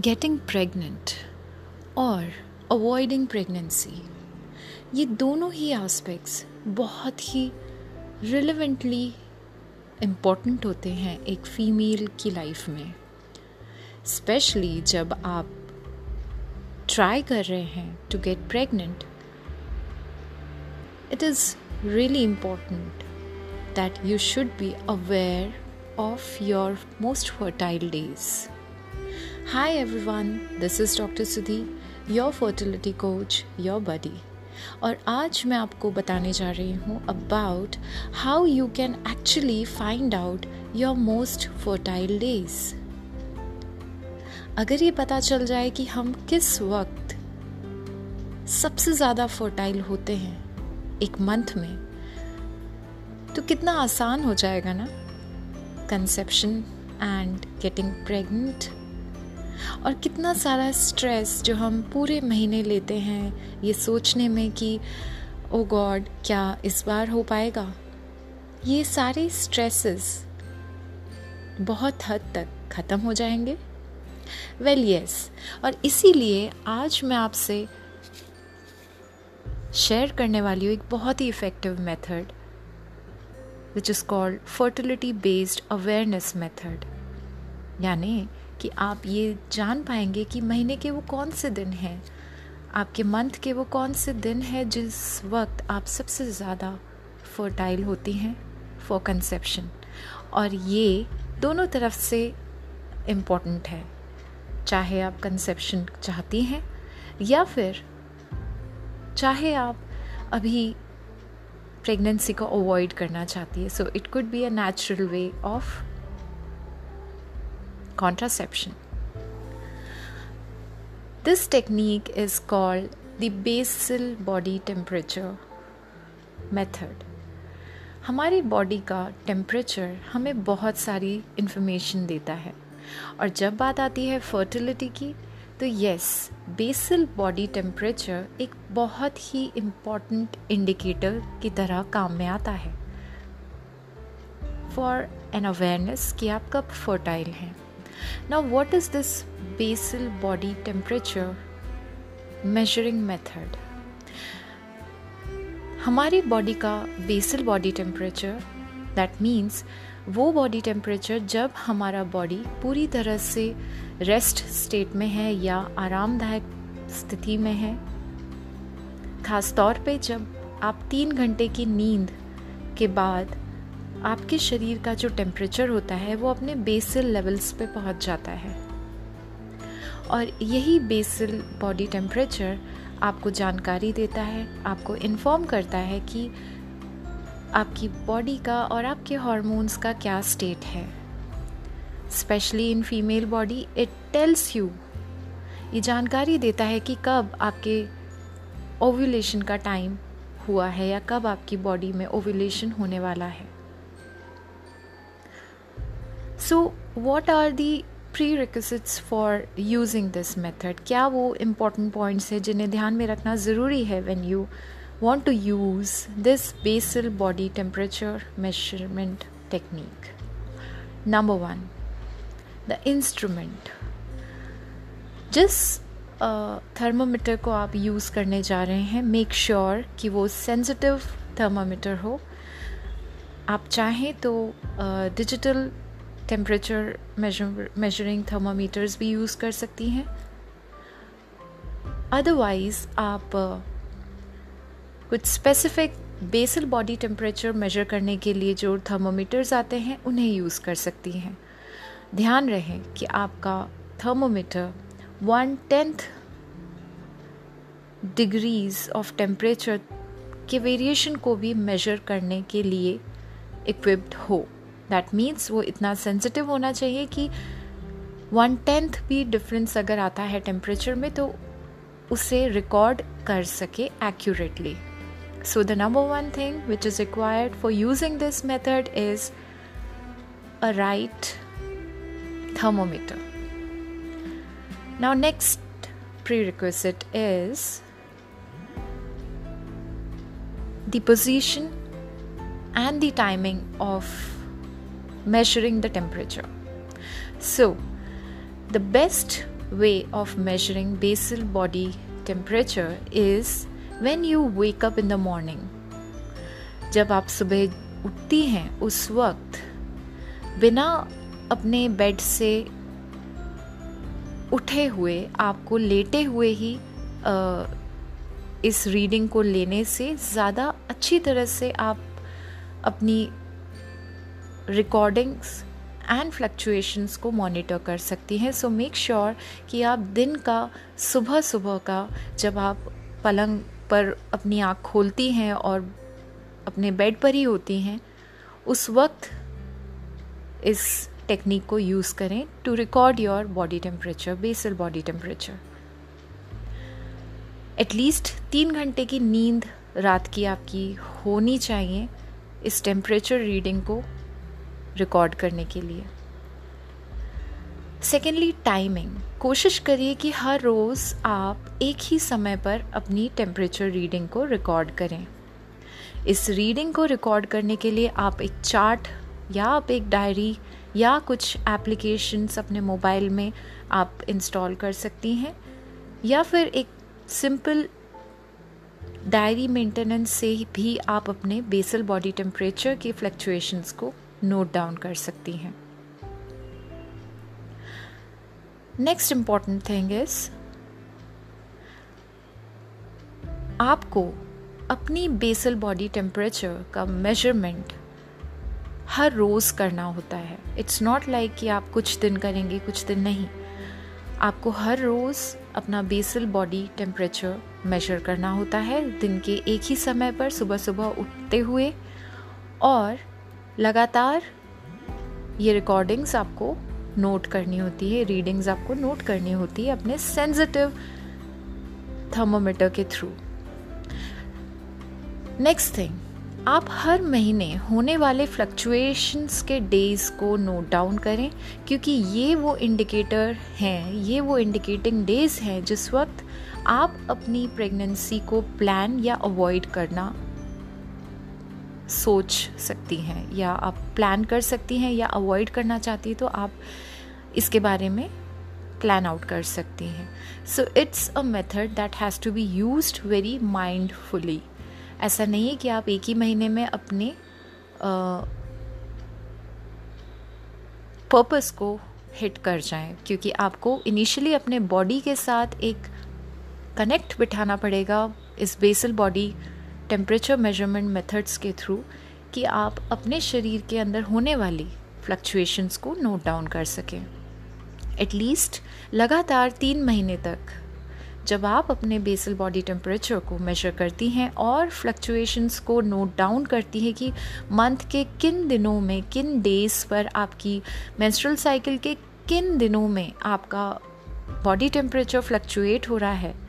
Getting pregnant और avoiding pregnancy ये दोनों ही एस्पेक्ट्स बहुत ही रिलेवेंटली इंपॉर्टेंट होते हैं एक फ़ीमेल की लाइफ में। स्पेशली जब आप ट्राई कर रहे हैं to get pregnant it is really important that you should be aware of your most fertile days Hi everyone, this is Dr. Sudhi, your fertility coach, your buddy. और आज मैं आपको बताने जा रही हूँ about how you can actually find out your most fertile days अगर ये पता चल जाए कि हम किस वक्त सबसे ज़्यादा फर्टाइल होते हैं एक मंथ में तो कितना आसान हो जाएगा ना कंसेप्शन एंड गेटिंग प्रेग्नेंट और कितना सारा स्ट्रेस जो हम पूरे महीने लेते हैं ये सोचने में कि ओ गॉड क्या इस बार हो पाएगा? ये सारे स्ट्रेसेस बहुत हद तक ख़त्म हो जाएँगे। Well well, yes yes. और इसीलिए आज मैं आपसे शेयर करने वाली हूँ एक बहुत ही effective method which is called fertility based awareness method यानी कि आप ये जान पाएँगे कि महीने के वो कौन से दिन हैं? आपके मंथ के वो कौन से दिन हैं जिस वक्त आप सबसे ज़्यादा फर्टाइल होती हैं फॉर कंसेप्शन और ये दोनों तरफ़ से इंपॉर्टेंट है। चाहे आप कंसेप्शन चाहती हैं या फिर चाहे आप अभी प्रेगनेंसी को अवॉइड करना चाहती है। So it could be a natural way of contraception. This technique is called the basal body temperature method. हमारी बॉडी का टेम्परेचर हमें बहुत सारी इन्फॉर्मेशन देता है और जब बात आती है फर्टिलिटी की तो यस बेसल बॉडी टेम्परेचर एक बहुत ही इंपॉर्टेंट इंडिकेटर की तरह काम में आता है फॉर एन अवेयरनेस कि आप कब फर्टाइल हैं Now, what is this basal body temperature measuring method? हमारी बॉडी का basal body temperature that means वो बॉडी टेम्परेचर जब हमारा बॉडी पूरी तरह से रेस्ट स्टेट में है या आरामदायक स्थिति में है खास तौर पे जब आप तीन घंटे की नींद के बाद आपके शरीर का जो टेम्परेचर होता है, वो अपने बेसल लेवल्स पे पहुँच जाता है। और यही बेसल बॉडी टेम्परेचर आपको जानकारी देता है, आपको इन्फॉर्म करता है कि आपकी बॉडी का और आपके हॉर्मोन्स का क्या स्टेट है। Specially in female body it tells you ये जानकारी देता है कि कब आपके ओव्यूलेशन का टाइम हुआ है या कब आपकी बॉडी में ओव्यूलेशन होने वाला है। So what are the prerequisites for using this method क्या वो इंपॉर्टेंट पॉइंट्स है जिन्हें ध्यान में रखना ज़रूरी है when you want to use this basal body temperature measurement technique number one the instrument जिस थर्मोमीटर को आप यूज़ करने जा रहे हैं मेक श्योर sure कि वो सेंसिटिव थर्मोमीटर हो। आप चाहें तो डिजिटल टेम्परेचर मेजरिंग थर्मामीटर्स भी यूज़ कर सकती हैं। अदरवाइज़ आप कुछ specific basal body temperature measure करने के लिए जो थर्मोमीटर्स आते हैं, उन्हें यूज़ कर सकती हैं। ध्यान रहे कि आपका thermometer one tenth degrees of temperature के वेरिएशन को भी मेजर करने के लिए इक्विप्ड हो। दैट मीन्स वो इतना सेंसिटिव होना चाहिए कि वन टेंथ भी डिफरेंस अगर आता है टेम्परेचर में तो उसे रिकॉर्ड कर सके accurately so the number one thing which is required for using this method is a right thermometer. Now, next prerequisite is the position and the timing of measuring the temperature. So, the best way of measuring basal body temperature is when you wake up in the morning. जब आप सुबह उठती हैं उस वक्त बिना अपने bed से उठे हुए आपको लेटे हुए ही आ, इस रीडिंग को लेने से ज़्यादा अच्छी तरह से आप अपनी रिकॉर्डिंग्स एंड फ्लक्चुएशंस को मॉनिटर कर सकती हैं। सो मेक श्योर कि आप दिन का, सुबह सुबह का, जब आप पलंग पर अपनी आँख खोलती हैं और अपने बेड पर ही होती हैं, उस वक्त इस टेक्निक को यूज़ करें to record your body temperature basal body temperature at least तीन घंटे की नींद रात की आपकी होनी चाहिए। इस टेम्परेचर रीडिंग को रिकॉर्ड करने के लिए। सेकेंडली टाइमिंग कोशिश करिए कि हर रोज़ आप एक ही समय पर अपनी टेम्परेचर रीडिंग को रिकॉर्ड करें। इस रीडिंग को रिकॉर्ड करने के लिए आप एक चार्ट या आप एक डायरी या कुछ एप्लीकेशंस अपने मोबाइल में आप इंस्टॉल कर सकती हैं, या फिर एक सिंपल डायरी मेंटेनेंस से भी आप अपने बेसल बॉडी टेम्परेचर के फ्लक्चुएशंस को नोट डाउन कर सकती हैं। नेक्स्ट इंपॉर्टेंट थिंग इज़ आपको अपनी बेसल बॉडी टेम्परेचर का मेज़रमेंट हर रोज़ करना होता है। इट्स नॉट लाइक कि आप कुछ दिन करेंगे, कुछ दिन नहीं। आपको हर रोज़ अपना बेसल बॉडी टेम्परेचर मेजर करना होता है। दिन के एक ही समय पर सुबह सुबह उठते हुए और लगातार ये रिकॉर्डिंग्स आपको नोट करनी होती है रीडिंग्स आपको नोट करनी होती है अपने सेंसिटिव थर्मोमीटर के थ्रू नेक्स्ट थिंग आप हर महीने होने वाले फ्लक्चुएशंस के डेज़ को नोट डाउन करें, क्योंकि ये वो इंडिकेटर हैं, ये वो इंडिकेटिंग डेज़ हैं जिस वक्त आप अपनी प्रेगनेंसी को प्लान या अवॉइड करना सोच सकती हैं या आप प्लान कर सकती हैं या अवॉइड करना चाहती हैं तो आप इसके बारे में प्लान आउट कर सकती हैं। So it's a method that has to be use very mindfully ऐसा नहीं है कि आप एक ही महीने में अपने पर्पस को हिट कर जाएँ, क्योंकि आपको इनिशियली अपने बॉडी के साथ एक कनेक्ट बिठाना पड़ेगा। इस basal body temperature measurement methods के थ्रू कि आप अपने शरीर के अंदर होने वाली फ्लक्चुएशंस को नोट डाउन कर सकें। एटलीस्ट लगातार तीन महीने तक जब आप अपने बेसल बॉडी टेम्परेचर को मेजर करती हैं और फ्लक्चुएशंस को नोट डाउन करती हैं कि मंथ के किन दिनों में, किन डेज़ पर आपकी मेंस्ट्रुअल साइकिल के किन दिनों में आपका बॉडी टेम्परेचर फ्लक्चुएट हो रहा है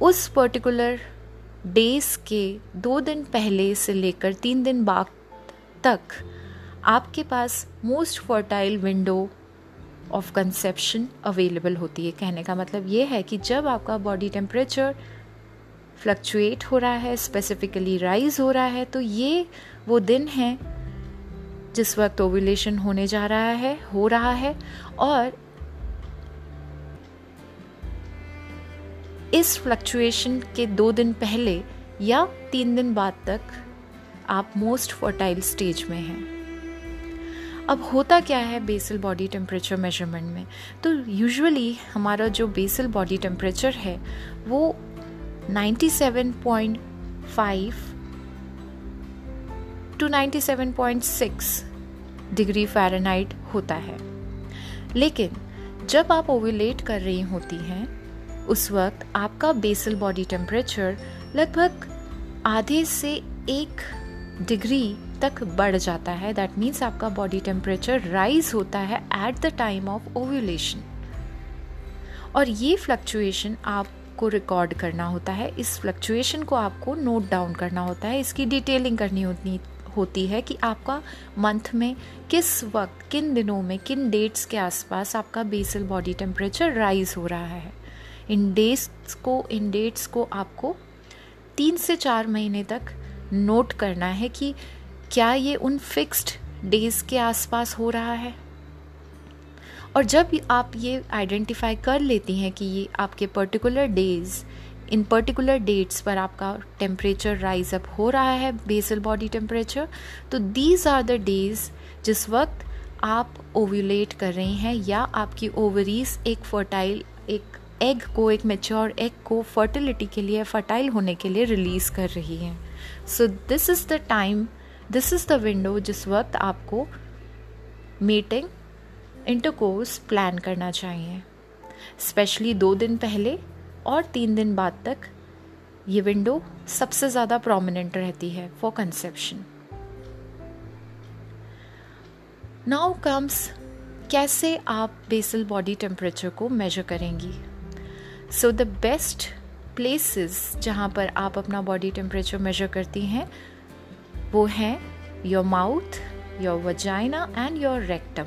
उस पर्टिकुलर डेज़ के दो दिन पहले से लेकर तीन दिन बाद तक आपके पास most fertile window of conception available होती है कहने का मतलब ये है कि जब आपका बॉडी टेम्परेचर फ्लक्चुएट हो रहा है स्पेसिफिकली राइज हो रहा है तो ये वो दिन है जिस वक्त ओवुलेशन होने जा रहा है, हो रहा है और इस फ्लक्चुएशन के दो दिन पहले या तीन दिन बाद तक आप मोस्ट फर्टाइल स्टेज में हैं। अब होता क्या है बेसल बॉडी टेम्परेचर मेज़रमेंट में? तो यूजुअली हमारा जो बेसल बॉडी टेम्परेचर है, वो 97.5 टू 97.6 डिग्री फ़ारेनहाइट होता है। लेकिन जब आप ओवुलेट कर रही होती हैं उस वक्त आपका बेसल बॉडी टेम्परेचर लगभग आधे से एक डिग्री तक बढ़ जाता है। दैट मीन्स आपका बॉडी टेम्परेचर राइज होता है at the time of ovulation और ये फ्लक्चुएशन आपको रिकॉर्ड करना होता है। इस फ्लक्चुएशन को आपको नोट डाउन करना होता है। इसकी डिटेलिंग करनी होती होती है कि आपका मंथ में किस वक्त, किन दिनों में, किन डेट्स के आसपास आपका बेसल बॉडी टेम्परेचर राइज हो रहा है। इन डेट्स को इन डेट्स को आपको तीन से चार महीने तक नोट करना है कि क्या ये उन फिक्स्ड डेज़ के आसपास हो रहा है। और जब आप ये आइडेंटिफाई कर लेती हैं कि ये आपके particular days in particular dates पर आपका टेम्परेचर राइज अप हो रहा है बेसल बॉडी टेम्परेचर तो दीज आर द डेज़ जिस वक्त आप ओव्यूलेट कर रहे हैं या आपकी ओवरीज एक फर्टाइल एक एग को एक मेच्योर एग को फर्टिलिटी के लिए फर्टाइल होने के लिए रिलीज़ कर रही है। So this is the time this is the window जिस वक्त आपको मीटिंग इंटरकोर्स प्लान करना चाहिए। स्पेशली दो दिन पहले और तीन दिन बाद तक ये विंडो सबसे ज़्यादा प्रोमिनेंट रहती है फॉर कंसेप्शन नाउ कम्स कैसे आप बेसल बॉडी टेम्परेचर को मेजर करेंगी? सो द बेस्ट प्लेसेस जहाँ पर आप अपना बॉडी टेम्परेचर मेजर करती हैं, वो हैं your mouth your vagina and your rectum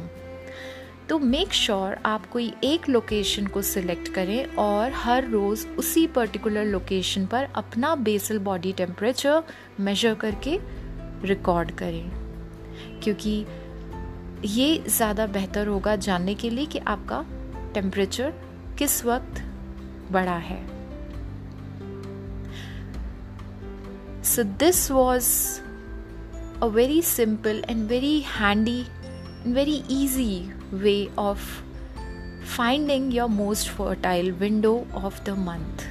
तो मेक श्योर sure आप कोई एक लोकेशन को सिलेक्ट करें और हर रोज़ उसी पर्टिकुलर लोकेशन पर अपना बेसल बॉडी टेम्परेचर मेजर करके रिकॉर्ड करें। क्योंकि ये ज़्यादा बेहतर होगा जानने के लिए कि आपका टेम्परेचर किस वक्त बढ़ा है। So this was a very simple and very handy and very easy way of finding your most fertile window of the month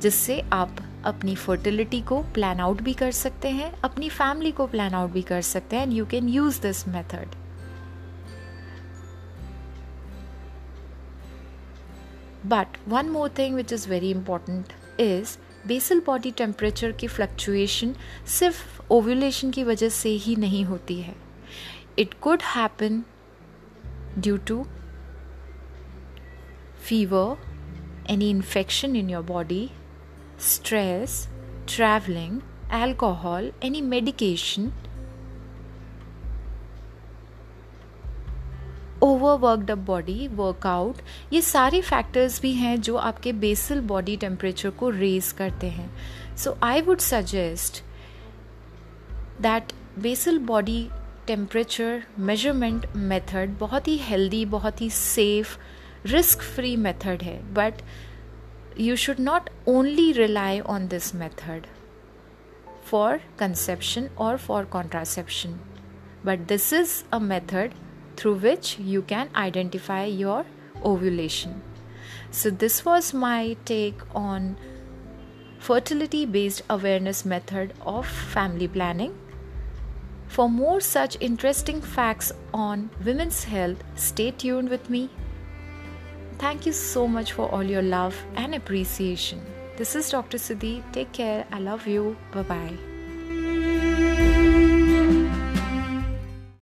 जिससे आप अपनी फर्टिलिटी को प्लान आउट भी कर सकते हैं, अपनी फैमिली को प्लान आउट भी कर सकते हैं and you can use this method but one more thing which is very important is basal body temperature की फ्लक्चुएशन सिर्फ़ ओव्यूलेशन की वजह से ही नहीं होती है। It could happen due to fever any infection in your body stress travelling alcohol any medication overworked up body workout ये सारे फैक्टर्स भी हैं जो आपके बेसल बॉडी टेम्परेचर को रेज करते हैं। So I would suggest that basal body temperature measurement method बहुत ही हेल्दी बहुत ही सेफ़ रिस्क फ्री मेथड है। But you should not only rely on this method for conception और for contraception but this is a method through which you can identify your ovulation. So, this was my take on fertility based awareness method of family planning. For more such interesting facts on women's health, stay tuned with me. Thank you so much for all your love and appreciation. This is Dr. Sudhi. Take care. I love you. Bye bye.